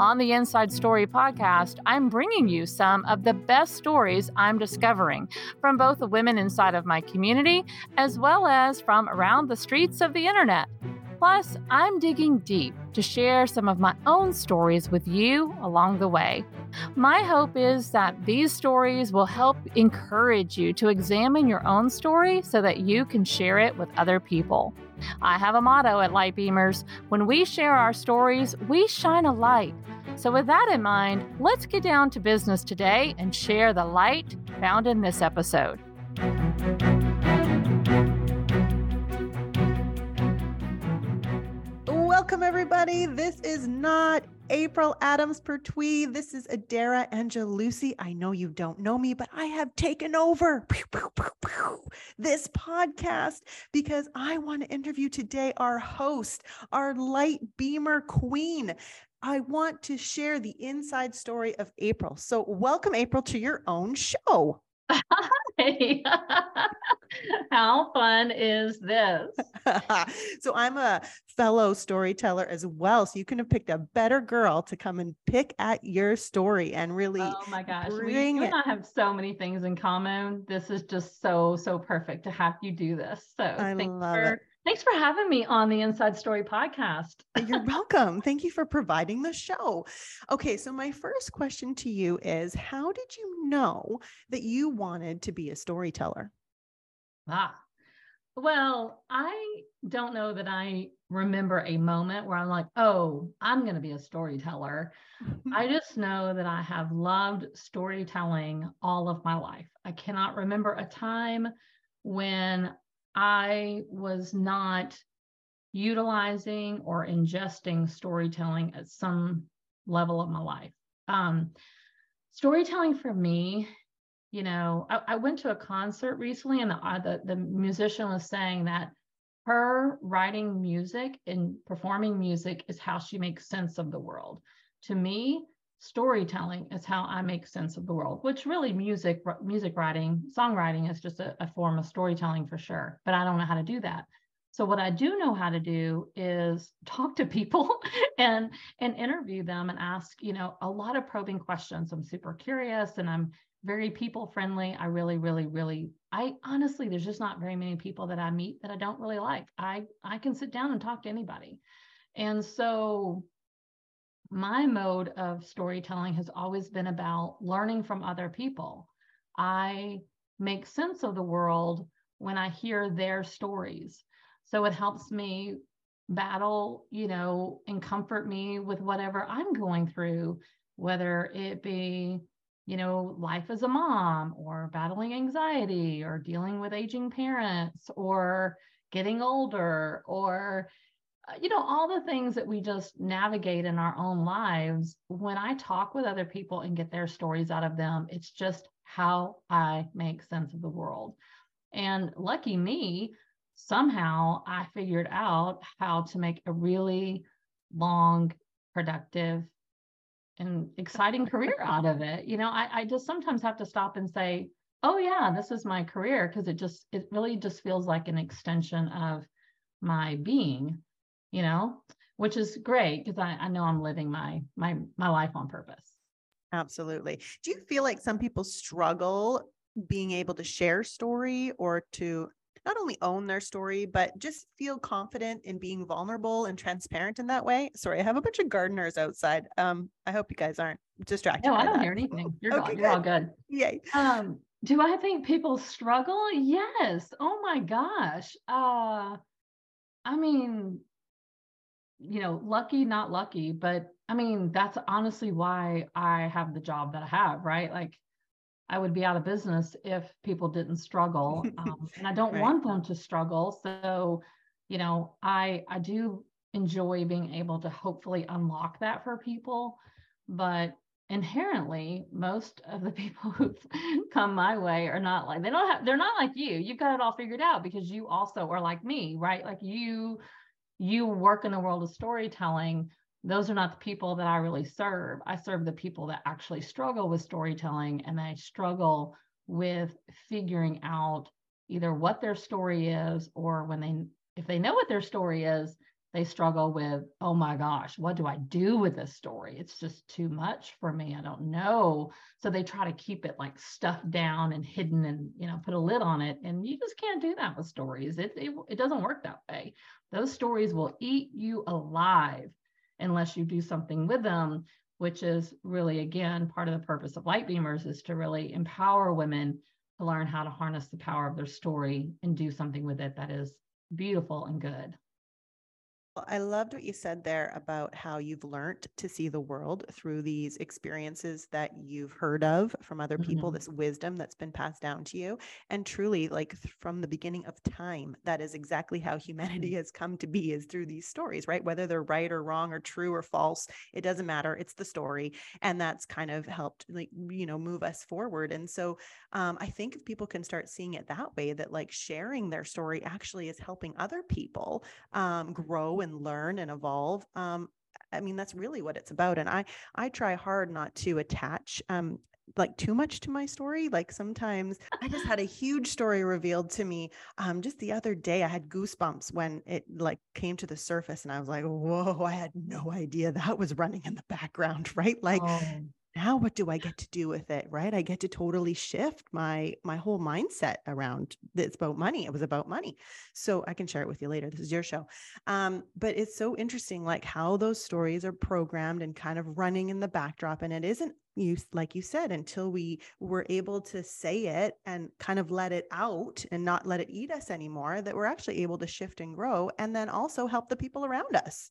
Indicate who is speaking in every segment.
Speaker 1: On the Inside Story podcast, I'm bringing you some of the best stories I'm discovering from both the women inside of my community as well as from around the streets of the internet. Plus, I'm digging deep to share some of my own stories with you along the way. My hope is that these stories will help encourage you to examine your own story so that you can share it with other people. I have a motto at Lightbeamers when we share our stories, we shine a light. So, with that in mind, let's get down to business today and share the light found in this episode.
Speaker 2: Welcome, everybody. This is not April Adams per Pertuis. This is Adera Angelucci. I know you don't know me, but I have taken over this podcast because I want to interview today our host, our light beamer queen. I want to share the inside story of April. So, welcome, April, to your own show.
Speaker 1: How fun is this?
Speaker 2: so I'm a fellow storyteller as well. So you couldn't have picked a better girl to come and pick at your story and really.
Speaker 1: Oh my gosh. We, you and I have so many things in common. This is just so, so perfect to have you do this. So
Speaker 2: I love for, it.
Speaker 1: Thanks for having me on the Inside Story podcast.
Speaker 2: You're welcome. Thank you for providing the show. Okay, so my first question to you is How did you know that you wanted to be a storyteller?
Speaker 1: Ah, well, I don't know that I remember a moment where I'm like, oh, I'm going to be a storyteller. I just know that I have loved storytelling all of my life. I cannot remember a time when I was not utilizing or ingesting storytelling at some level of my life. Um, storytelling for me, you know, I, I, went to a concert recently, and the, uh, the the musician was saying that her writing music and performing music is how she makes sense of the world. To me, storytelling is how I make sense of the world, which really music, music writing, songwriting is just a, a, form of storytelling for sure, but I don't know how to do that. So what I do know how to do is talk to people and and interview them and ask, you know, a lot of probing questions. I'm super curious and I'm very people friendly. I really, really, really, I honestly, there's just not very many people that I meet that I don't really like. I I can sit down and talk to anybody. And so my mode of storytelling has always been about learning from other people. I make sense of the world when I hear their stories. So it helps me battle, you know, and comfort me with whatever I'm going through, whether it be, you know, life as a mom or battling anxiety or dealing with aging parents or getting older or Uh, you know, all the things that we just navigate in our own lives, when I talk with other people and get their stories out of them, it's just how I make sense of the world. And lucky me, somehow I figured out how to make a really long, productive, and exciting career out of it. You know, I, I just sometimes have to stop and say, oh, yeah, this is my career because it just, it really just feels like an extension of my being you know, which is great because I, I know I'm living my my my life on purpose.
Speaker 2: Absolutely. Do you feel like some people struggle being able to share story or to not only own their story, but just feel confident in being vulnerable and transparent in that way. Sorry, I have a bunch of gardeners outside. Um, I hope you guys aren't distracted.
Speaker 1: No, I don't that. hear anything. You're, okay, all, you're all good.
Speaker 2: Yay.
Speaker 1: Um, do I think people struggle? Yes. Oh my gosh. Uh, I mean, you know, lucky, not lucky, but I mean, that's honestly why I have the job that I have, right? Like, I would be out of business if people didn't struggle, um, and I don't right. want them to struggle. So, you know, I I do enjoy being able to hopefully unlock that for people, but inherently most of the people who've come my way are not like they don't have they're not like you you've got it all figured out because you also are like me right like you you work in the world of storytelling those are not the people that i really serve. I serve the people that actually struggle with storytelling and they struggle with figuring out either what their story is or when they if they know what their story is they struggle with, oh my gosh, what do I do with this story? It's just too much for me. I don't know. So they try to keep it like stuffed down and hidden and, you know, put a lid on it. And you just can't do that with stories. It, it, it doesn't work that way. Those stories will eat you alive unless you do something with them, which is really, again, part of the purpose of Lightbeamers is to really empower women to learn how to harness the power of their story and do something with it that is beautiful and good.
Speaker 2: I loved what you said there about how you've learned to see the world through these experiences that you've heard of from other people, mm-hmm. this wisdom that's been passed down to you. And truly, like from the beginning of time, that is exactly how humanity mm-hmm. has come to be is through these stories, right? Whether they're right or wrong or true or false, it doesn't matter. It's the story. And that's kind of helped, like, you know, move us forward. And so um, I think if people can start seeing it that way, that like sharing their story actually is helping other people um, grow and learn and evolve um, I mean, that's really what it's about. And I, I try hard not to attach, um, like too much to my story. Like sometimes I just had a huge story revealed to me. Um, just the other day I had goosebumps when it like came to the surface and I was like, whoa, I had no idea that was running in the background. Right. Like oh now what do i get to do with it right? I get to totally shift my my whole mindset around it's about money it was about money. So i can share it with you later this is your show. Um, but it's so interesting like how those stories are programmed and kind of running in the backdrop and it isn't you like you said until we were able to say it and kind of let it out and not let it eat us anymore that we're actually able to shift and grow and then also help the people around us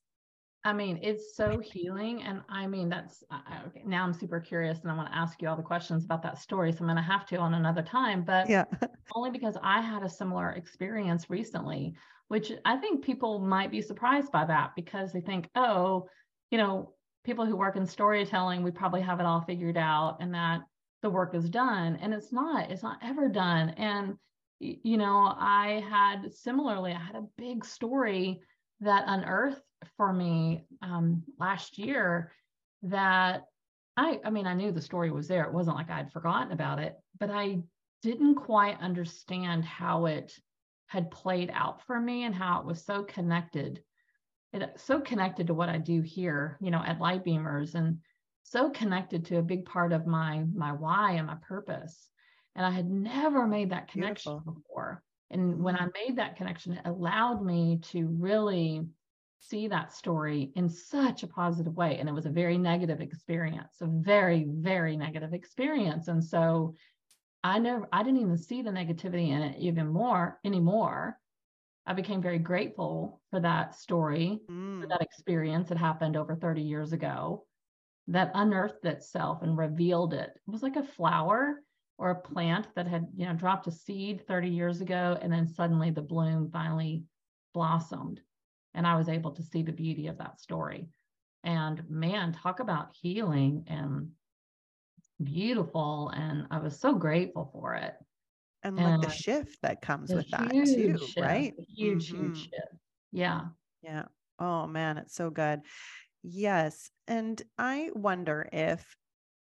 Speaker 1: I mean, it's so healing. And I mean, that's okay, now I'm super curious and I want to ask you all the questions about that story. So I'm going to have to on another time, but yeah. only because I had a similar experience recently, which I think people might be surprised by that because they think, oh, you know, people who work in storytelling, we probably have it all figured out and that the work is done. And it's not, it's not ever done. And, you know, I had similarly, I had a big story that unearthed for me um, last year that I, I mean, I knew the story was there. It wasn't like I'd forgotten about it, but I didn't quite understand how it had played out for me and how it was so connected. It so connected to what I do here, you know, at Lightbeamers and so connected to a big part of my my why and my purpose. And I had never made that connection Beautiful. before. And when I mm-hmm. made that connection, it allowed me to really see that story in such a positive way. And it was a very negative experience, a very, very negative experience. And so I never, I didn't even see the negativity in it even more anymore. I became very grateful for that story, mm. for that experience that happened over 30 years ago that unearthed itself and revealed it. It was like a flower or a plant that had, you know, dropped a seed 30 years ago and then suddenly the bloom finally blossomed and I was able to see the beauty of that story. And man, talk about healing and beautiful. And I was so grateful for it.
Speaker 2: And, and like the shift that comes with that too,
Speaker 1: shift,
Speaker 2: right?
Speaker 1: Huge, mm-hmm. huge shift. Yeah.
Speaker 2: Yeah. Oh man, it's so good. Yes. And I wonder if,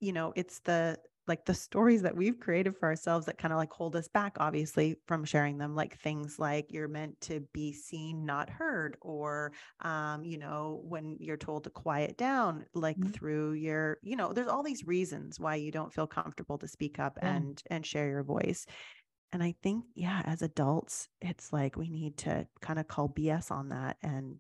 Speaker 2: you know, it's the like the stories that we've created for ourselves that kind of like hold us back obviously from sharing them like things like you're meant to be seen not heard or um you know when you're told to quiet down like mm-hmm. through your you know there's all these reasons why you don't feel comfortable to speak up yeah. and and share your voice and i think yeah as adults it's like we need to kind of call bs on that and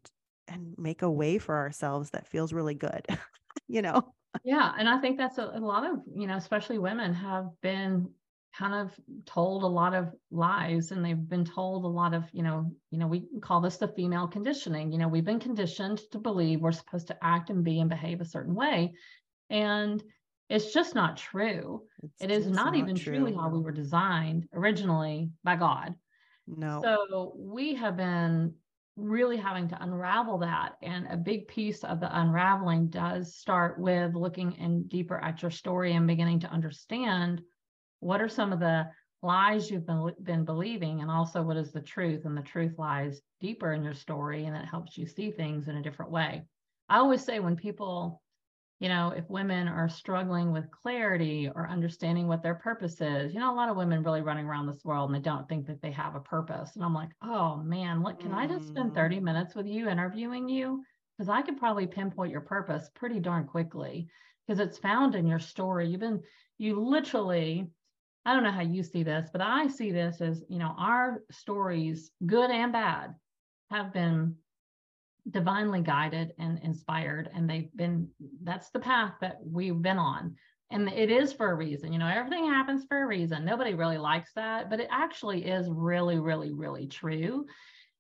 Speaker 2: and make a way for ourselves that feels really good you know
Speaker 1: yeah and i think that's a, a, lot of you know especially women have been kind of told a lot of lies and they've been told a lot of you know you know we call this the female conditioning. You know we've been conditioned to believe we're supposed to act and be and behave a certain way and it's just not true. It's it is not, not, even true. truly how we were designed originally by god.
Speaker 2: No.
Speaker 1: So we have been really having to unravel that. And a big piece of the unraveling does start with looking in deeper at your story and beginning to understand what are some of the lies you've been, been believing and also what is the truth and the truth lies deeper in your story and it helps you see things in a different way i always say when people you know if women are struggling with clarity or understanding what their purpose is you know a lot of women really running around this world and they don't think that they have a purpose and i'm like oh man look can mm. i just spend 30 mm. minutes with you interviewing you because i could probably pinpoint your purpose pretty darn quickly because it's found in your story you've been you literally I don't know how you see this, but I see this as, you know, our stories, good and bad, have been divinely guided and inspired. And they've been, that's the path that we've been on. And it is for a reason. You know, everything happens for a reason. Nobody really likes that, but it actually is really, really, really true.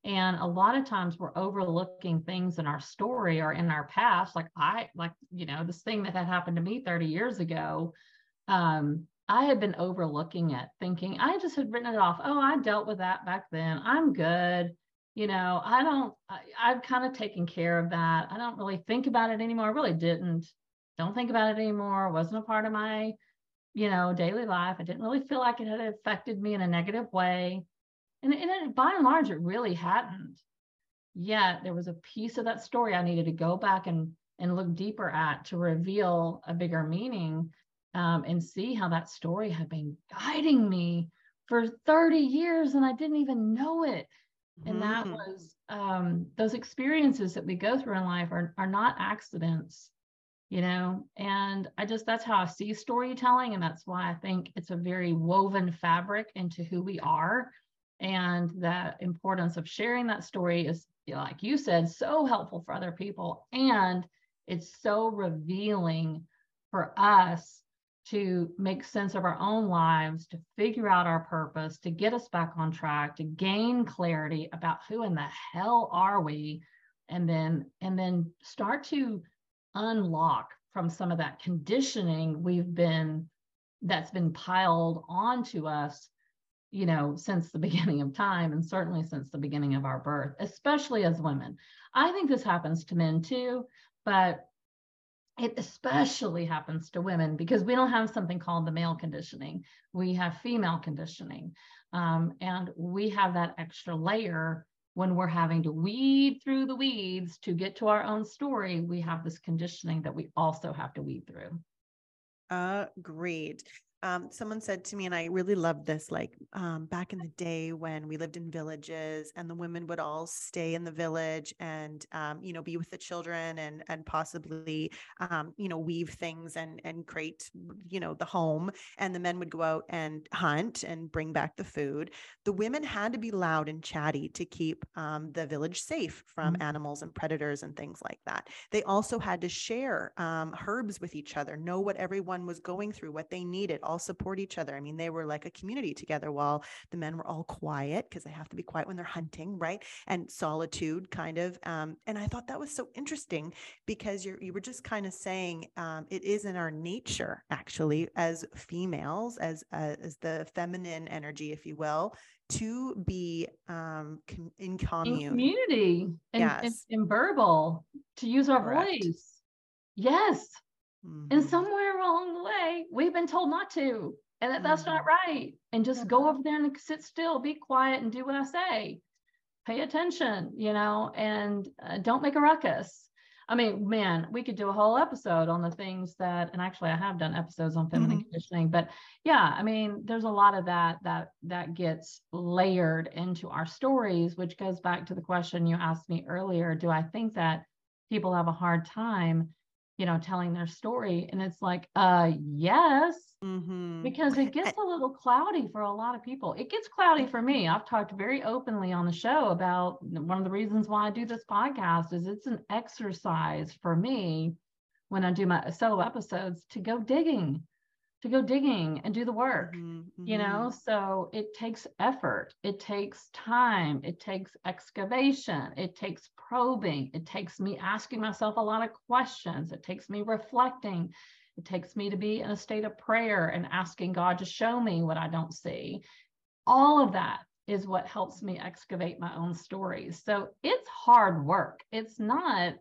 Speaker 1: And a lot of times we're overlooking things in our story or in our past. Like I, like, you know, this thing that had happened to me 30 years ago. Um, I had been overlooking it, thinking I just had written it off. Oh, I dealt with that back then. I'm good. You know, I don't, I, I've kind of taken care of that. I don't really think about it anymore. I really didn't. Don't think about it anymore. It wasn't a part of my, you know, daily life. I didn't really feel like it had affected me in a negative way. And, and it, by and large, it really hadn't. Yet there was a piece of that story I needed to go back and and look deeper at to reveal a bigger meaning um, and see how that story had been guiding me for 30 years and I didn't even know it. And that mm-hmm. was um, those experiences that we go through in life are, are not accidents, you know. And I just, that's how I see storytelling. And that's why I think it's a very woven fabric into who we are. And the importance of sharing that story is, like you said, so helpful for other people. And it's so revealing for us to make sense of our own lives, to figure out our purpose, to get us back on track, to gain clarity about who in the hell are we, and then and then start to unlock from some of that conditioning we've been that's been piled onto us you know since the beginning of time and certainly since the beginning of our birth especially as women. I think this happens to men too but it especially happens to women because we don't have something called the male conditioning. We have female conditioning. Um, and we have that extra layer when we're having to weed through the weeds to get to our own story. We have this conditioning that we also have to weed through.
Speaker 2: Agreed um, someone said to me, and I really loved this, like um, back in the day when we lived in villages and the women would all stay in the village and, um, you know, be with the children and, and possibly, um, you know, weave things and, and create, you know, the home. And the men would go out and hunt and bring back the food. The women had to be loud and chatty to keep um, the village safe from mm-hmm. animals and predators and things like that. They also had to share um, herbs with each other, know what everyone was going through, what they needed all support each other. I mean, they were like a community together while the men were all quiet because they have to be quiet when they're hunting, right? And solitude kind of. Um, and I thought that was so interesting because you you were just kind of saying um, it is in our nature actually as females, as uh, as the feminine energy, if you will, to be um, com- in commune,
Speaker 1: in community, and, yes. and, and verbal, to use our Correct. voice. Yes, Mm-hmm. And somewhere along the way, we've been told not to, and that that's mm-hmm. not right. And just go over there and sit still, be quiet, and do what I say. Pay attention, you know, and uh, don't make a ruckus. I mean, man, we could do a whole episode on the things that, and actually, I have done episodes on feminine mm-hmm. conditioning. But yeah, I mean, there's a lot of that that that gets layered into our stories, which goes back to the question you asked me earlier. Do I think that people have a hard time you know, telling their story. And it's like, uh, yes, mm-hmm. because it gets a little cloudy for a lot of people. It gets cloudy for me. I've talked very openly on the show about one of the reasons why I do this podcast is it's an exercise for me when I do my solo episodes to go digging to go digging and do the work mm-hmm, mm-hmm. you know so it takes effort it takes time it takes excavation it takes probing it takes me asking myself a lot of questions it takes me reflecting it takes me to be in a state of prayer and asking god to show me what i don't see all of that is what helps me excavate my own stories. So it's hard work. It's not,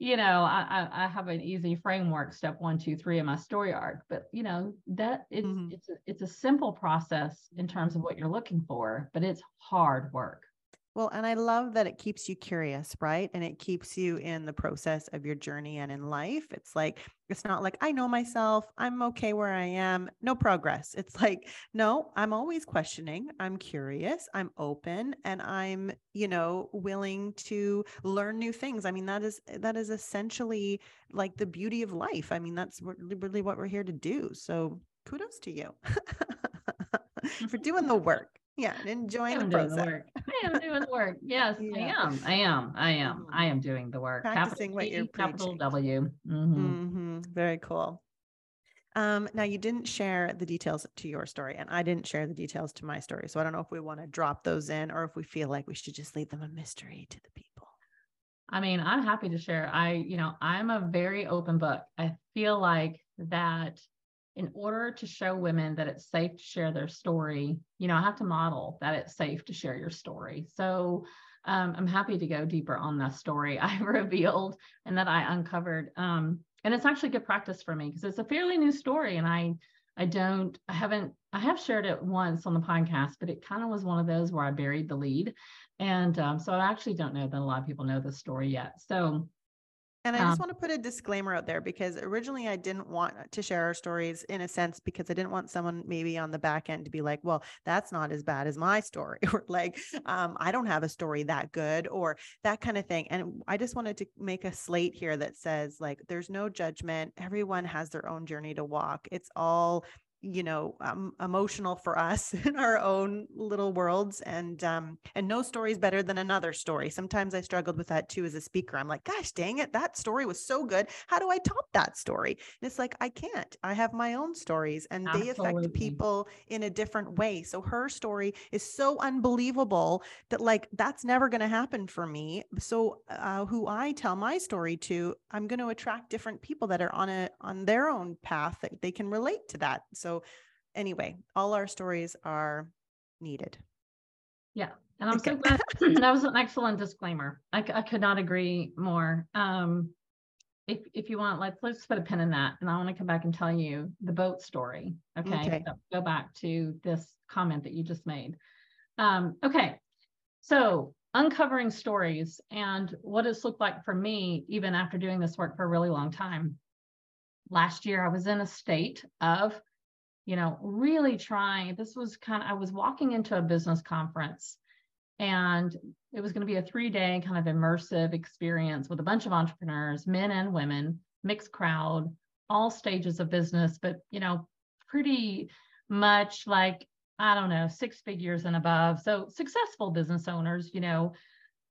Speaker 1: you know, I, I, have an easy framework, step one, two, three in my story arc, but you know, that it's mm-hmm. it's a, it's a simple process in terms of what you're looking for, but it's hard work.
Speaker 2: Well, and I love that it keeps you curious, right? And it keeps you in the process of your journey and in life. It's like, it's not like, I know myself, I'm okay where I am, no progress. It's like, no, I'm always questioning, I'm curious, I'm open, and I'm, you know, willing to learn new things. I mean, that is, that is essentially like the beauty of life. I mean, that's really what we're here to do. So kudos to you for doing the work yeah and enjoying the process the
Speaker 1: work. i am doing the work. Yes yeah. i am. I am. I am. I am doing the work.
Speaker 2: Practicing capital what you're
Speaker 1: capital
Speaker 2: preaching.
Speaker 1: w. Mm-hmm.
Speaker 2: Mm-hmm. very cool. Um, now you didn't share the details to your story and i didn't share the details to my story so i don't know if we want to drop those in or if we feel like we should just leave them a mystery to the people.
Speaker 1: I mean i'm happy to share. I you know i'm a very open book. I feel like that in order to show women that it's safe to share their story, you know, I have to model that it's safe to share your story. So um, I'm happy to go deeper on that story I revealed and that I uncovered. Um, and it's actually good practice for me because it's a fairly new story and I I don't I haven't I have shared it once on the podcast, but it kind of was one of those where I buried the lead. And um, so I actually don't know that a lot of people know the story yet. So
Speaker 2: and I just um, want to put a disclaimer out there because originally I didn't want to share our stories in a sense because I didn't want someone maybe on the back end to be like, well, that's not as bad as my story, or like, um, I don't have a story that good, or that kind of thing. And I just wanted to make a slate here that says, like, there's no judgment. Everyone has their own journey to walk. It's all you know um, emotional for us in our own little worlds and um and no story is better than another story. Sometimes i struggled with that too as a speaker. I'm like gosh dang it that story was so good. How do i top that story? And it's like i can't. I have my own stories and Absolutely. they affect people in a different way. So her story is so unbelievable that like that's never going to happen for me. So uh, who i tell my story to i'm going to attract different people that are on a on their own path that they can relate to that. So so, anyway, all our stories are needed.
Speaker 1: Yeah. And I'm okay. so glad that was an excellent disclaimer. I, I could not agree more. Um, if, if you want, let's let's put a pin in that. And I want to come back and tell you the boat story. Okay. okay. So go back to this comment that you just made. Um, okay. So uncovering stories and what it's looked like for me, even after doing this work for a really long time. Last year, I was in a state of you know, really trying. This was kind of, I was walking into a business conference and it was going to be a three day kind of immersive experience with a bunch of entrepreneurs, men and women, mixed crowd, all stages of business, but, you know, pretty much like, I don't know, six figures and above. So successful business owners, you know,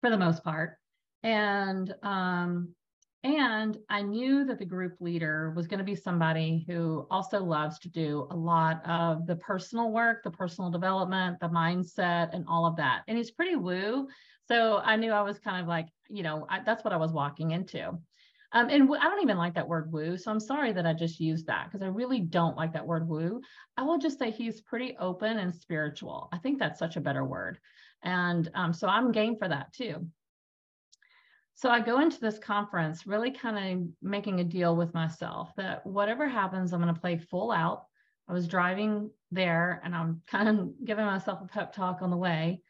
Speaker 1: for the most part. And um, and I knew that the group leader was going to be somebody who also loves to do a lot of the personal work, the personal development, the mindset, and all of that. And he's pretty woo. So I knew I was kind of like, you know, I, that's what I was walking into. Um, and I don't even like that word woo. So I'm sorry that I just used that because I really don't like that word woo. I will just say he's pretty open and spiritual. I think that's such a better word. And um, so I'm game for that too. So I go into this conference really kind of making a deal with myself that whatever happens, I'm going to play full out. I was driving there and I'm kind of giving myself a pep talk on the way.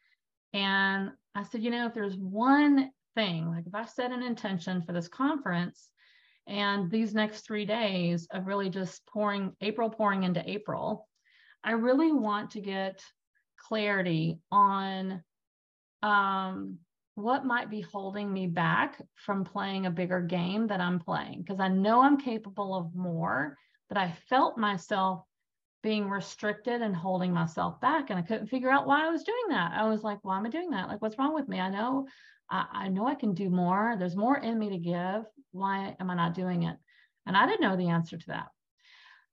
Speaker 1: And I said, you know, if there's one thing, like if I set an intention for this conference and these next three days of really just pouring April pouring into April, I really want to get clarity on um, what might be holding me back from playing a bigger game that I'm playing? Because I know I'm capable of more, but I felt myself being restricted and holding myself back. And I couldn't figure out why I was doing that. I was like, why am I doing that? Like, what's wrong with me? I know, I, I know I can do more. There's more in me to give. Why am I not doing it? And I didn't know the answer to that.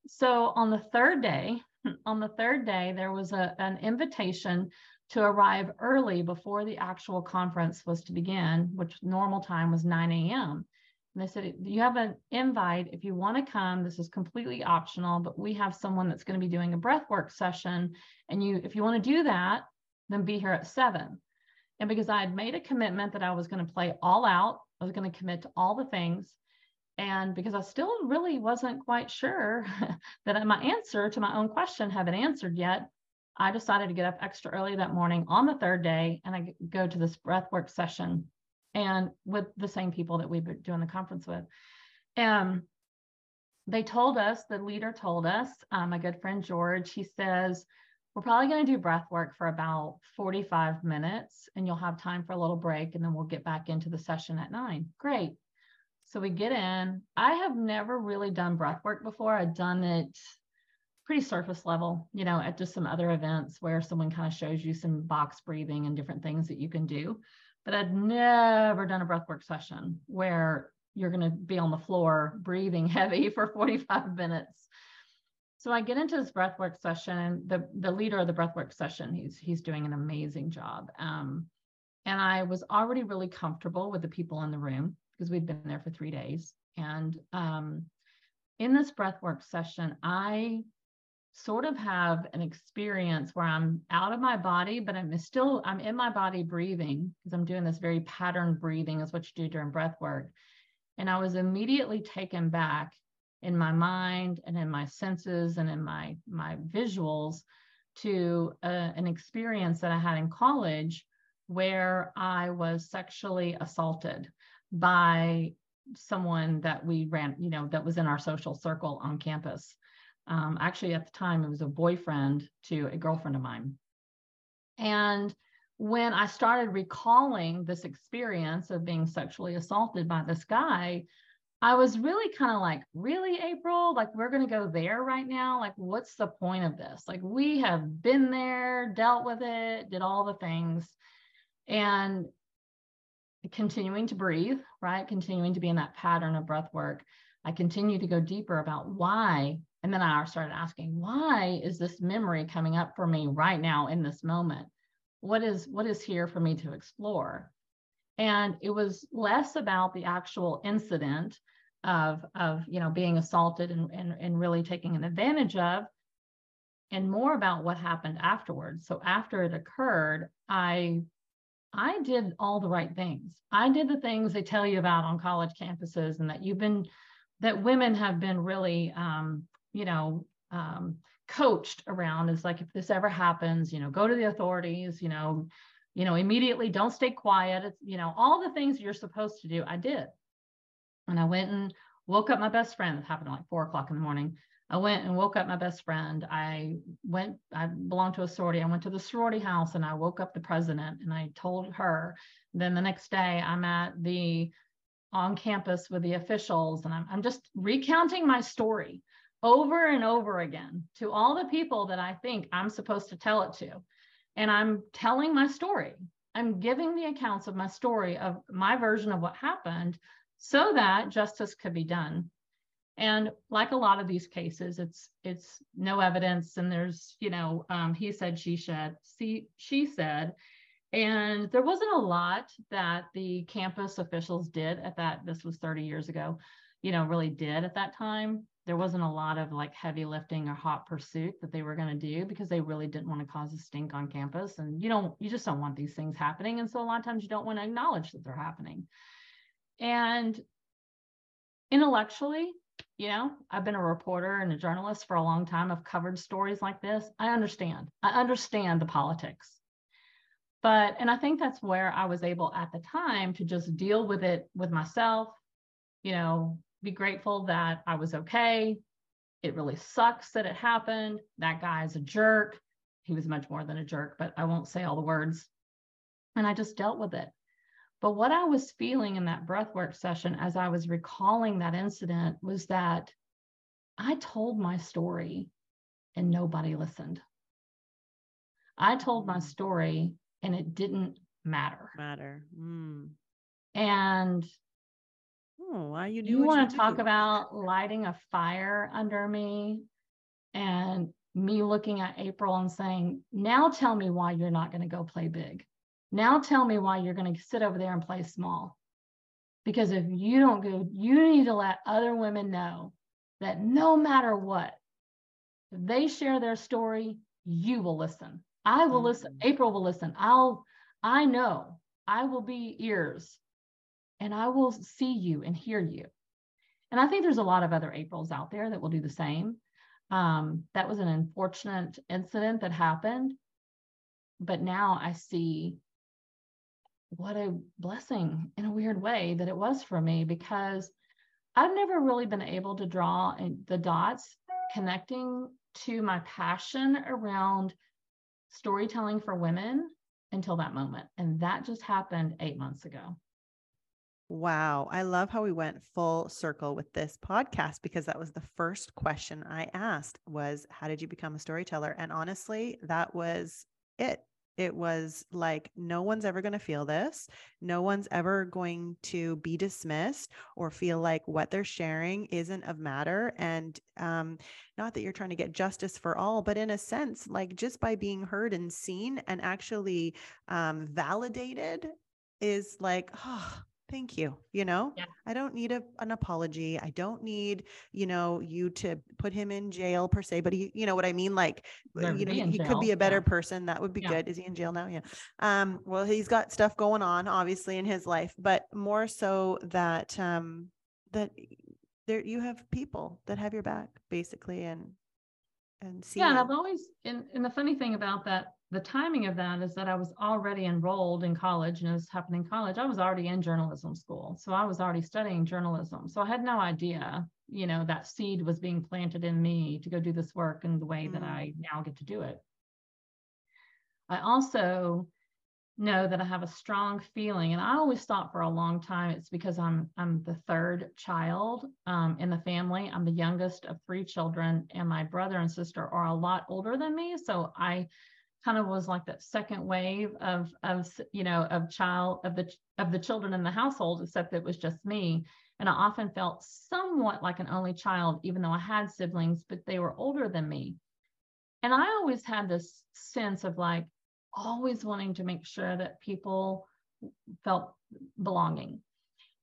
Speaker 1: So on the third day, on the third day, there was a, an invitation to arrive early before the actual conference was to begin, which normal time was 9 a.m. And they said, You have an invite if you want to come. This is completely optional, but we have someone that's going to be doing a breathwork session. And you, if you want to do that, then be here at seven. And because I had made a commitment that I was going to play all out, I was going to commit to all the things. And because I still really wasn't quite sure that my answer to my own question hadn't answered yet, I decided to get up extra early that morning on the third day and I go to this breathwork session and with the same people that we've been doing the conference with. And they told us, the leader told us, um, my good friend George, he says, we're probably going to do breath work for about 45 minutes and you'll have time for a little break and then we'll get back into the session at nine. Great. So we get in. I have never really done breath work before. I've done it pretty surface level, you know, at just some other events where someone kind of shows you some box breathing and different things that you can do. But I'd never done a breath work session where you're going to be on the floor breathing heavy for 45 minutes so I get into this breathwork session. And the the leader of the breathwork session, he's he's doing an amazing job. Um, and I was already really comfortable with the people in the room because we'd been there for three days. And um, in this breathwork session, I sort of have an experience where I'm out of my body, but I'm still I'm in my body breathing because I'm doing this very patterned breathing is what you do during breath work. And I was immediately taken back in my mind and in my senses and in my my visuals to a, uh, an experience that I had in college where I was sexually assaulted by someone that we ran, you know, that was in our social circle on campus. Um, actually, at the time, it was a boyfriend to a girlfriend of mine. And when I started recalling this experience of being sexually assaulted by this guy, I was really kind of like, really, April? Like, we're going to go there right now? Like, what's the point of this? Like, we have been there, dealt with it, did all the things, and continuing to breathe, right? Continuing to be in that pattern of breath work. I continue to go deeper about why. And then I started asking, why is this memory coming up for me right now in this moment? What is what is here for me to explore? And it was less about the actual incident of, of you know, being assaulted and, and, and really taking an advantage of, and more about what happened afterwards. So after it occurred, I I did all the right things. I did the things they tell you about on college campuses, and that you've been that women have been really, um, you know, um, coached around. Is like if this ever happens, you know, go to the authorities. You know, you know, immediately don't stay quiet. It's, you know, all the things you're supposed to do, I did. And I went and woke up my best friend. It happened at like four o'clock in the morning. I went and woke up my best friend. I went, I belonged to a sorority. I went to the sorority house and I woke up the president and I told her. Then the next day I'm at the on campus with the officials and I'm, I'm just recounting my story over and over again to all the people that I think I'm supposed to tell it to and I'm telling my story. I'm giving the accounts of my story of my version of what happened so that justice could be done. And like a lot of these cases, it's it's no evidence, and there's you know um, he said, she said, see, she said, and there wasn't a lot that the campus officials did at that. This was 30 years ago, you know, really did at that time there wasn't a lot of like heavy lifting or hot pursuit that they were going to do because they really didn't want to cause a stink on campus and you don't you just don't want these things happening and so a lot of times you don't want to acknowledge that they're happening. And intellectually you know i've been a reporter and a journalist for a long time. I've covered stories like this. I understand. I understand the politics. But and i think that's where i was able at the time to just deal with it with myself you know be grateful that I was okay. It really sucks that it happened. That guy is a jerk. He was much more than a jerk, but I won't say all the words. And I just dealt with it. But what I was feeling in that breathwork session as I was recalling that incident was that I told my story and nobody listened. I told my mm. story and it didn't matter.
Speaker 2: Matter. Mm.
Speaker 1: And
Speaker 2: Oh, why you do
Speaker 1: you want to talk about lighting a fire under me and me looking at April and saying, now tell me why you're not going to go play big. Now tell me why you're going to sit over there and play small. Because if you don't go, you need to let other women know that no matter what, if they share their story, you will listen. I will mm-hmm. listen. April will listen. I'll, I know I will be ears and I will see you and hear you. And I think there's a lot of other Aprils out there that will do the same. Um, that was an unfortunate incident that happened. But now I see what a blessing in a weird way that it was for me because I've never really been able to draw the dots connecting to my passion around storytelling for women until that moment. And that just happened eight months ago.
Speaker 2: Wow. I love how we went full circle with this podcast because that was the first question I asked was how did you become a storyteller? And honestly, that was it. It was like, no one's ever going to feel this. No one's ever going to be dismissed or feel like what they're sharing isn't of matter. And um, not that you're trying to get justice for all, but in a sense, like just by being heard and seen and actually um, validated is like, oh, thank you you know? Yeah. i don't need a, an apology. I don't need you know you to put him in jail per se but he you know what i mean? Like uh, you know he, he could be a better yeah. person. That would be yeah. good. Is he in jail now? Yeah. Um well he's got stuff going on obviously in his life but more so that um that there you have people that have your back basically and and
Speaker 1: see yeah and i've always and, and the funny thing about that the timing of that is that I was already enrolled in college and it was happening in college. I was already in journalism school. So I was already studying journalism. So I had no idea, you know, that seed was being planted in me to go do this work in the way mm. that I now get to do it. I also know that I have a strong feeling, and I always thought for a long time it's because I'm I'm the third child um, in the family. I'm the youngest of three children, and my brother and sister are a lot older than me. So I kind of was like that second wave of of you know of child of the of the children in the household except it was just me. And i often felt somewhat like an only child even though i had siblings but they were older than me. And i always had this sense of like always wanting to make sure that people felt belonging.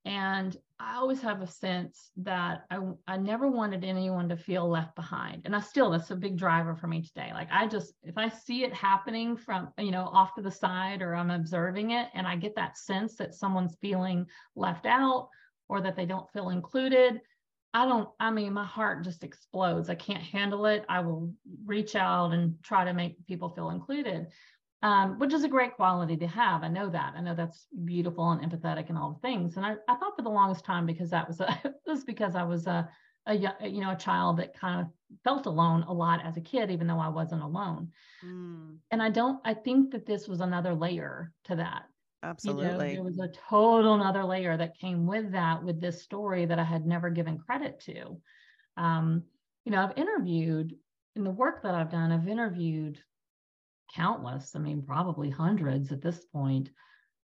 Speaker 1: And I always have a sense that I, I never wanted anyone to feel left behind. And I still, that's a big driver for me today. Like I just, if I see it happening from, you know, off to the side or I'm observing it and I get that sense that someone's feeling left out or that they don't feel included, I don't, I mean, my heart just explodes. I can't handle it. I will reach out and try to make people feel included um, which is a great quality to have. I know that. I know that's beautiful and empathetic and all the things. And I, I thought for the longest time because that was a, was because I was a, a you know a child that kind of felt alone a lot as a kid, even though I wasn't alone. Mm. And I don't. I think that this was another layer to that.
Speaker 2: Absolutely. You know,
Speaker 1: there was a total another layer that came with that, with this story that I had never given credit to. Um, you know, I've interviewed in the work that I've done, I've interviewed countless, I mean, probably hundreds at this point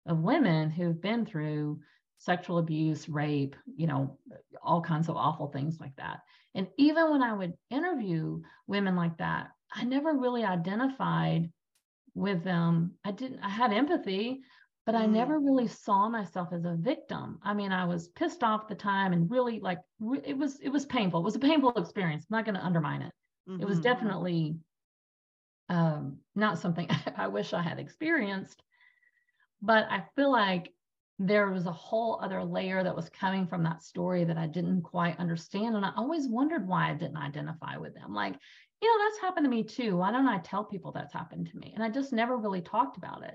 Speaker 1: of women who've been through sexual abuse, rape, you know, all kinds of awful things like that. And even when I would interview women like that, I never really identified with them. I didn't, I had empathy, but I never mm. really saw myself as a victim. I mean, I was pissed off at the time and really like it was it was painful. It was a painful experience. I'm not going to undermine it. Mm-hmm. It was mm-hmm. definitely um, not something I wish I had experienced, but I feel like there was a whole other layer that was coming from that story that I didn't quite understand. And I always wondered why I didn't identify with them. Like, you know, that's happened to me too. Why don't I tell people that's happened to me? And I just never really talked about it.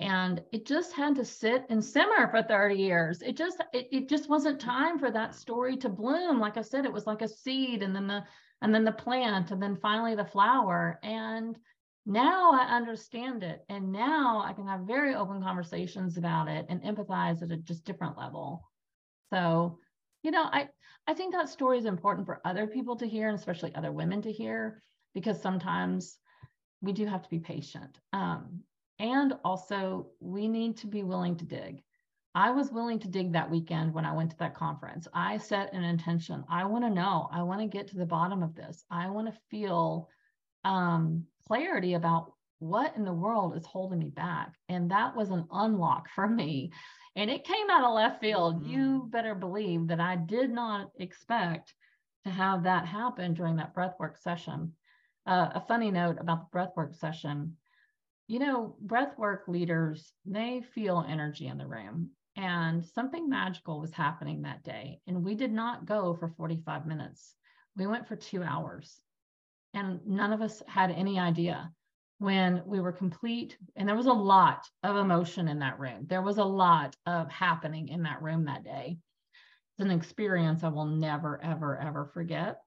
Speaker 1: And it just had to sit and simmer for 30 years. It just, it, it just wasn't time for that story to bloom. Like I said, it was like a seed and then the and then the plant and then finally the flower and now i understand it and now i can have very open conversations about it and empathize at a just different level. So you know i i think that story is important for other people to hear and especially other women to hear because sometimes we do have to be patient. Um, and also we need to be willing to dig I was willing to dig that weekend when I went to that conference. I set an intention. I want to know. I want to get to the bottom of this. I want to feel um, clarity about what in the world is holding me back. And that was an unlock for me. And it came out of left field. Mm-hmm. You better believe that I did not expect to have that happen during that breathwork session. Uh, a funny note about the breathwork session you know, breathwork leaders, they feel energy in the room. And something magical was happening that day. And we did not go for 45 minutes. We went for two hours. And none of us had any idea when we were complete. And there was a lot of emotion in that room. There was a lot of happening in that room that day. It's an experience I will never, ever, ever forget.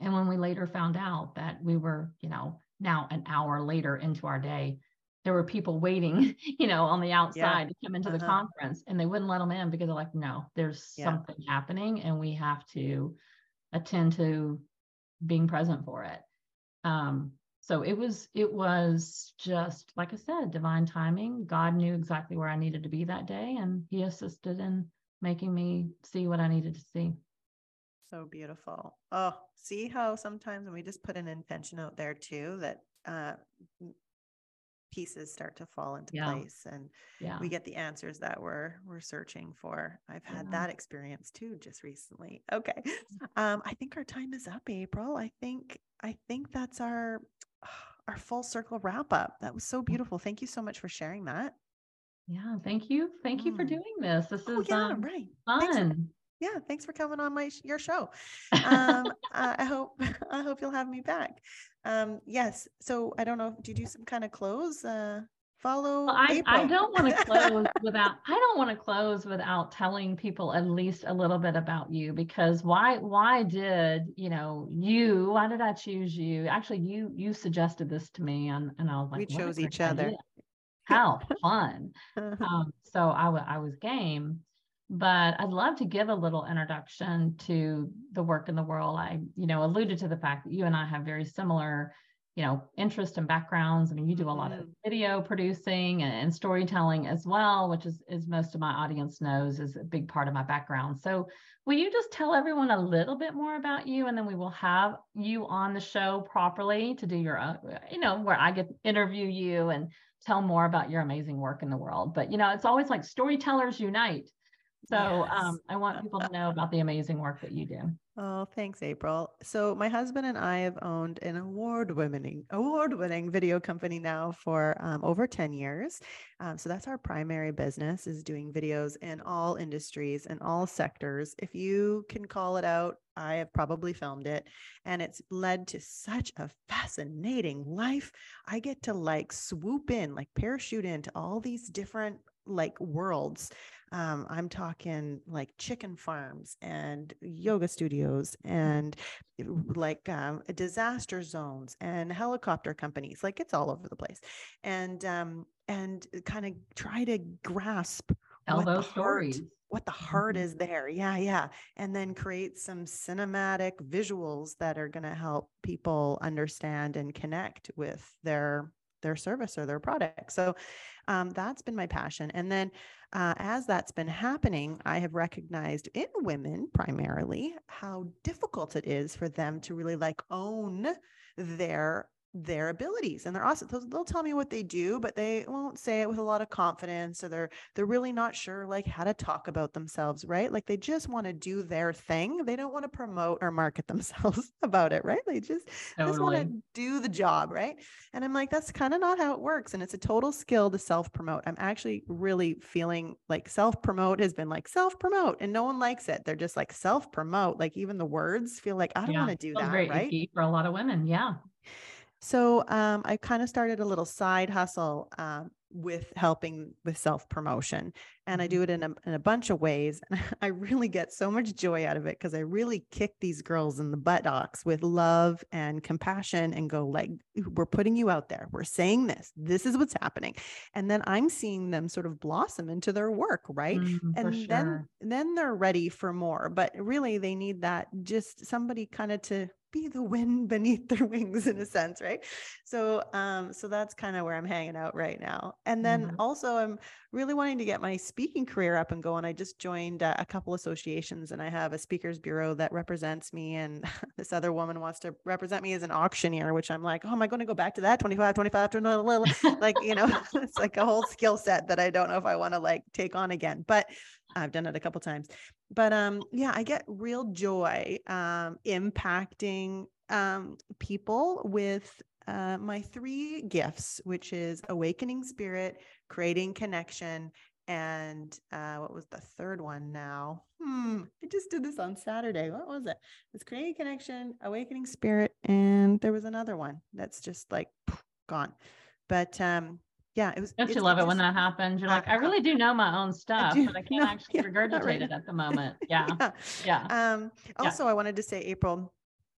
Speaker 1: And when we later found out that we were, you know, now an hour later into our day, there were people waiting, you know, on the outside yeah. to come into uh-huh. the conference and they wouldn't let them in because they're like, no, there's yeah. something happening and we have to attend to being present for it. Um, so it was, it was just, like I said, divine timing. God knew exactly where I needed to be that day and he assisted in making me see what I needed to see.
Speaker 2: So beautiful. Oh, see how sometimes when we just put an intention out there too, that uh, pieces start to fall into yeah. place and yeah. we get the answers that we're we're searching for. I've had yeah. that experience too just recently. Okay. Um, I think our time is up, April. I think I think that's our our full circle wrap up. That was so beautiful. Thank you so much for sharing that.
Speaker 1: Yeah, thank you. Thank you for mm. doing this. This oh, is yeah, um, right. fun
Speaker 2: yeah thanks for coming on my your show. Um i hope i hope you'll have me back. Um yes so i don't know do you do some kind of close uh follow
Speaker 1: well, I, I don't want to close without i don't want to close without telling people at least a little bit about you because why why did you know you why did i choose you? Actually you you suggested this to me and, and i was like
Speaker 2: we chose each other.
Speaker 1: how fun. Um, so I, w- I was game but I'd love to give a little introduction to the work in the world. I, you know, alluded to the fact that you and I have very similar, you know, interests and backgrounds. I mean, you do a lot mm-hmm. of video producing and, and, storytelling as well, which is, is most of my audience knows is a big part of my background. So will you just tell everyone a little bit more about you and then we will have you on the show properly to do your own, you know, where I get interview you and tell more about your amazing work in the world. But, you know, it's always like storytellers unite so yes. um, I want people to know about the amazing work that you do.
Speaker 2: Oh, thanks, April. So my husband and I have owned an award-winning, award-winning video company now for um, over 10 years. Um, so that's our primary business is doing videos in all industries and all sectors. If you can call it out, I have probably filmed it and it's led to such a fascinating life. I get to like swoop in, like parachute into all these different like worlds um, I'm talking like chicken farms and yoga studios and eh, like um, disaster zones and helicopter companies. Like it's all over the place, and um, and kind of try to grasp
Speaker 1: Tell those stories.
Speaker 2: Heart, what the heart mm-hmm. is there. Yeah, yeah. And then create some cinematic visuals that are going to help people understand and connect with their their service or their product. So um, that's been my passion. And then uh, as that's been happening, I have recognized in women primarily how difficult it is for them to really like own their their abilities and they're awesome. They'll, they'll, tell me what they do, but they won't say it with a lot of confidence or they're they're really not sure like how to talk about themselves, right? Like they just want to do their thing. They don't want to promote or market themselves about it, right? They just, totally. just want to do the job, right? And I'm like, that's kind of not how it works. And it's a total skill to self-promote. I'm actually really feeling like self-promote has been like self-promote and no one likes it. They're just like self-promote. Like even the words feel like I don't yeah, want to do that, right?
Speaker 1: For a lot of women. Yeah.
Speaker 2: So um, I kind of started a little side hustle um, with helping with self promotion. And I do mm-hmm. it in a, in a bunch of ways. And I really get so much joy out of it because I really kick these girls in the buttocks with love and compassion and go, like, we're putting you out there. We're saying this. This is what's happening. And then I'm seeing them sort of blossom into their work, right? Mm, and sure. then then they're ready for more. But really they need that just somebody kind of to be the wind beneath their wings in a sense right? So um so that's kind of where i'm hanging out right now. And then mm-hmm. also i'm really wanting to get my speaking career up and going. I just joined uh, a couple associations and i have a speakers bureau that represents me and this other woman wants to represent me as an auctioneer which i'm like oh am i going to go back to that? 25 25 like you know it's like a whole skill set that i don't know if i want to like take on again. But I've done it a couple times. But um yeah, I get real joy um impacting um people with uh, my three gifts, which is awakening spirit, creating connection, and uh, what was the third one now? Hmm, I just did this on Saturday. What was it? It's creating connection, awakening spirit, and there was another one that's just like gone. But um, yeah, it was.
Speaker 1: Don't you love it when that happens? You're like, I really do know my own stuff, I but I can't actually yeah, regurgitate right it at the moment. Yeah. yeah.
Speaker 2: yeah. Um, also, yeah. I wanted to say, April,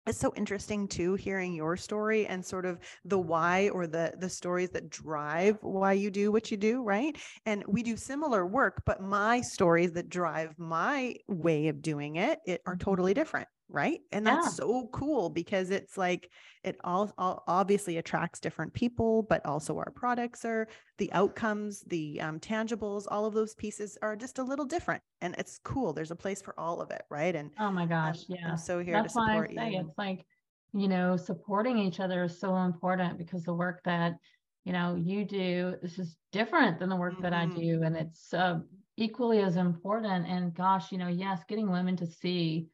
Speaker 2: it's so interesting too hearing your story and sort of the why or the the stories that drive why you do what you do right and we do similar work but my stories that drive my way of doing it, it are mm-hmm. totally different right and that's yeah. so cool because it's like it all, all, obviously attracts different people but also our products are the outcomes the um, tangibles all of those pieces are just a little different and it's cool there's a place for all of it right and
Speaker 1: oh my gosh
Speaker 2: um,
Speaker 1: yeah
Speaker 2: I'm so here
Speaker 1: that's
Speaker 2: to support
Speaker 1: why I say
Speaker 2: you
Speaker 1: it's like you know supporting each other is so important because the work that you know you do this is different than the work mm-hmm. that i mm-hmm. do and it's uh, equally as important and gosh you know yes getting women to see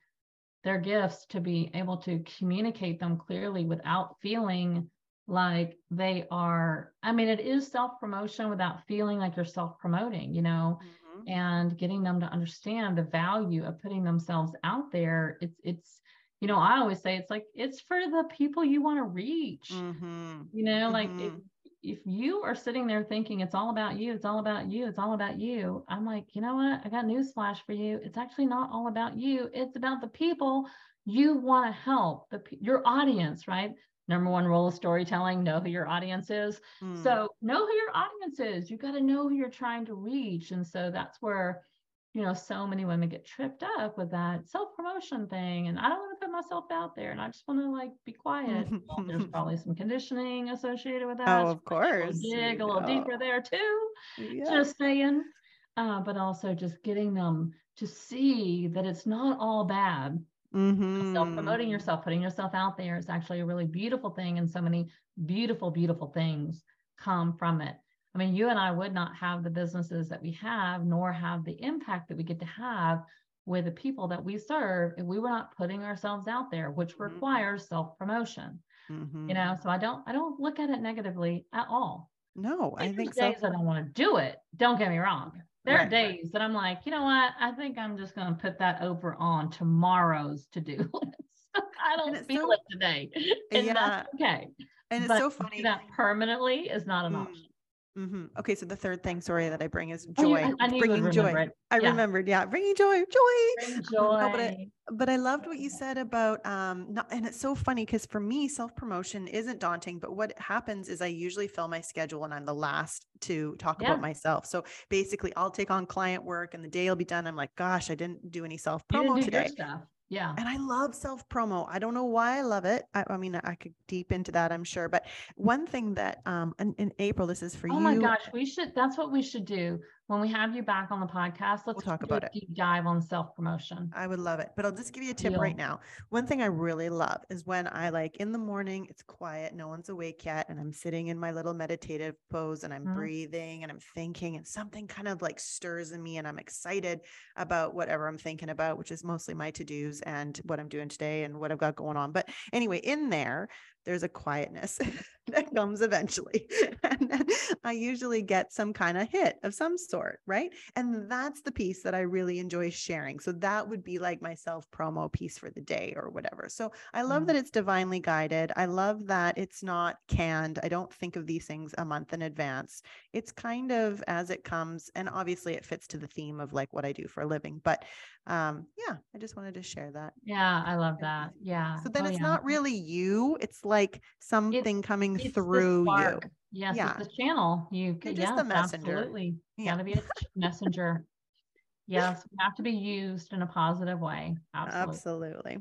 Speaker 1: their gifts to be able to communicate them clearly without feeling like they are i mean it is self promotion without feeling like you're self promoting you know mm-hmm. and getting them to understand the value of putting themselves out there it's it's you know i always say it's like it's for the people you want to reach mm-hmm. you know like mm-hmm. it, if you are sitting there thinking it's all about you, it's all about you, it's all about you, I'm like, you know what? I got news flash for you. It's actually not all about you. It's about the people you want to help, the your audience, right? Number one rule of storytelling: know who your audience is. Mm. So know who your audience is. You got to know who you're trying to reach, and so that's where you know, so many women get tripped up with that self promotion thing. And I don't want to put myself out there and I just want to like be quiet. well, there's probably some conditioning associated with that.
Speaker 2: Oh, of course.
Speaker 1: dig a little deeper there too. Yeah. Just saying. Uh, but also just getting them to see that it's not all bad. Mm-hmm. Self promoting yourself, putting yourself out there is actually a really beautiful thing. And so many beautiful, beautiful things come from it. I mean, you and I would not have the businesses that we have, nor have the impact that we get to have with the people that we serve if we were not putting ourselves out there, which mm-hmm. requires self promotion. Mm-hmm. You know, so I don't I don't look at it negatively at all.
Speaker 2: No, I think
Speaker 1: days
Speaker 2: so.
Speaker 1: I don't want to do it. Don't get me wrong. There right, are days right. that I'm like, you know what? I think I'm just going to put that over on tomorrow's to do list. I don't feel so, it today, and yeah. that's okay.
Speaker 2: And it's but so funny
Speaker 1: that permanently is not an mm. option.
Speaker 2: Mm-hmm. Okay, so the third thing, sorry, that I bring is joy. Oh, I, I bringing joy. It. I yeah. remembered, yeah, bringing joy, joy.
Speaker 1: Bring joy. No,
Speaker 2: but, I, but I loved what you said about um, not, and it's so funny because for me, self promotion isn't daunting. But what happens is I usually fill my schedule, and I'm the last to talk yeah. about myself. So basically, I'll take on client work, and the day will be done. I'm like, gosh, I didn't do any self promo today.
Speaker 1: Yeah.
Speaker 2: And I love self promo. I don't know why I love it. I, I, mean, I could deep into that, I'm sure. But one thing that um in, in April, this is for
Speaker 1: oh
Speaker 2: you.
Speaker 1: Oh my gosh, we should that's what we should do when we have you back on the podcast, let's
Speaker 2: we'll talk about it.
Speaker 1: Deep dive on self promotion.
Speaker 2: I would love it, but I'll just give you a tip Deal. right now. One thing I really love is when I like in the morning, it's quiet, no one's awake yet, and I'm sitting in my little meditative pose and I'm mm-hmm. breathing and I'm thinking, and something kind of like stirs in me, and I'm excited about whatever I'm thinking about, which is mostly my to dos and what I'm doing today and what I've got going on. But anyway, in there, there's a quietness that comes eventually. and then I usually get some kind of hit of some sort, right? And that's the piece that I really enjoy sharing. So that would be like my self promo piece for the day or whatever. So I love mm. that it's divinely guided. I love that it's not canned. I don't think of these things a month in advance. It's kind of as it comes. And obviously it fits to the theme of like what I do for a living. But um yeah i just wanted to share that.
Speaker 1: Yeah i love that. yeah
Speaker 2: so then oh, it's yeah. not really you it's like something it's, coming it's through you.
Speaker 1: Yes yeah. it's the channel. You
Speaker 2: You're just the messenger.
Speaker 1: absolutely. Yeah. gotta be a messenger. Yes we have to be used in a positive way. Absolutely.
Speaker 2: Absolutely.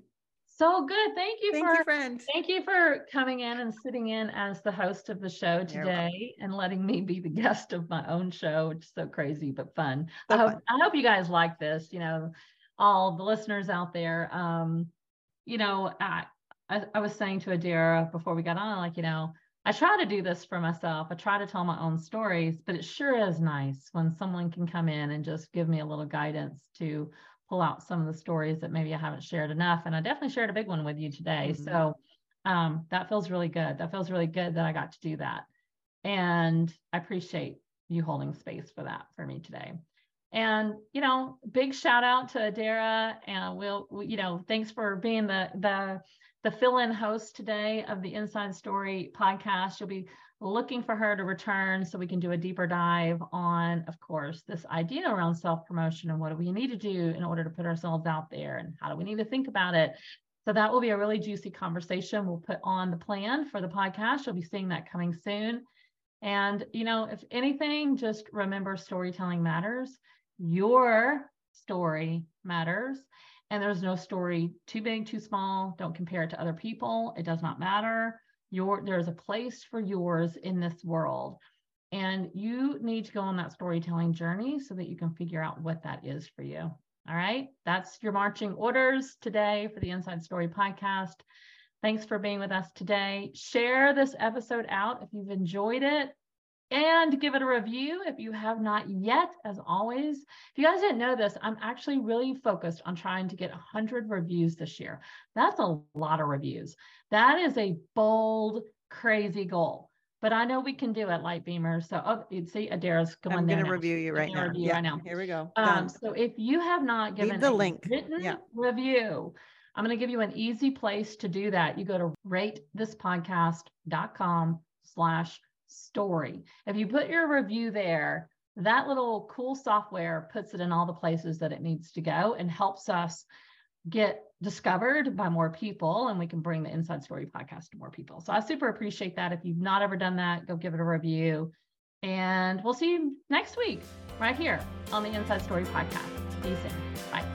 Speaker 1: So good. Thank you
Speaker 2: thank
Speaker 1: for
Speaker 2: you, friend.
Speaker 1: thank you for coming in and sitting in as the host of the show today and letting me be the guest of my own show which is so crazy but fun. So I, hope, fun. I hope you guys like this you know all the listeners out there. Um, you know, I, I, I was saying to Adera before we got on, like, you know, I try to do this for myself. I try to tell my own stories, but it sure is nice when someone can come in and just give me a little guidance to pull out some of the stories that maybe I haven't shared enough. And I definitely shared a big one with you today. Mm-hmm. So um, that feels really good. That feels really good that I got to do that. And I appreciate you holding space for that for me today. And you know, big shout out to Adera, and we'll, you know, thanks for being the the the fill-in host today of the Inside Story podcast. You'll be looking for her to return so we can do a deeper dive on, of course, this idea around self-promotion and what do we need to do in order to put ourselves out there and how do we need to think about it. So that will be a really juicy conversation we'll put on the plan for the podcast. You'll be seeing that coming soon. And, you know, if anything, just remember storytelling matters. Your story matters. And there's no story too big, too small. Don't compare it to other people. It does not matter. Your there's a place for yours in this world. And you need to go on that storytelling journey so that you can figure out what that is for you. All right. That's your marching orders today for the Inside Story podcast. Thanks for being with us today. Share this episode out if you've enjoyed it and give it a review if you have not yet. As always, if you guys didn't know this, I'm actually really focused on trying to get 100 reviews this year. That's a lot of reviews. That is a bold, crazy goal. But I know we can do it, Lightbeamer. So, oh, you see, Adera's going
Speaker 2: I'm
Speaker 1: going
Speaker 2: to review you right now.
Speaker 1: Yeah, right now.
Speaker 2: Here we go.
Speaker 1: Um, so, if you have not given
Speaker 2: Leave the link.
Speaker 1: written
Speaker 2: Yeah.
Speaker 1: review, I'm going to give you an easy place to do that. You go to ratethispodcast.com slash story. If you put your review there, that little cool software puts it in all the places that it needs to go and helps us get discovered by more people and we can bring the inside story podcast to more people. So i super appreciate that. If you've not ever done that go give it a review. And we'll see you next week right here on the inside story podcast. See you soon bye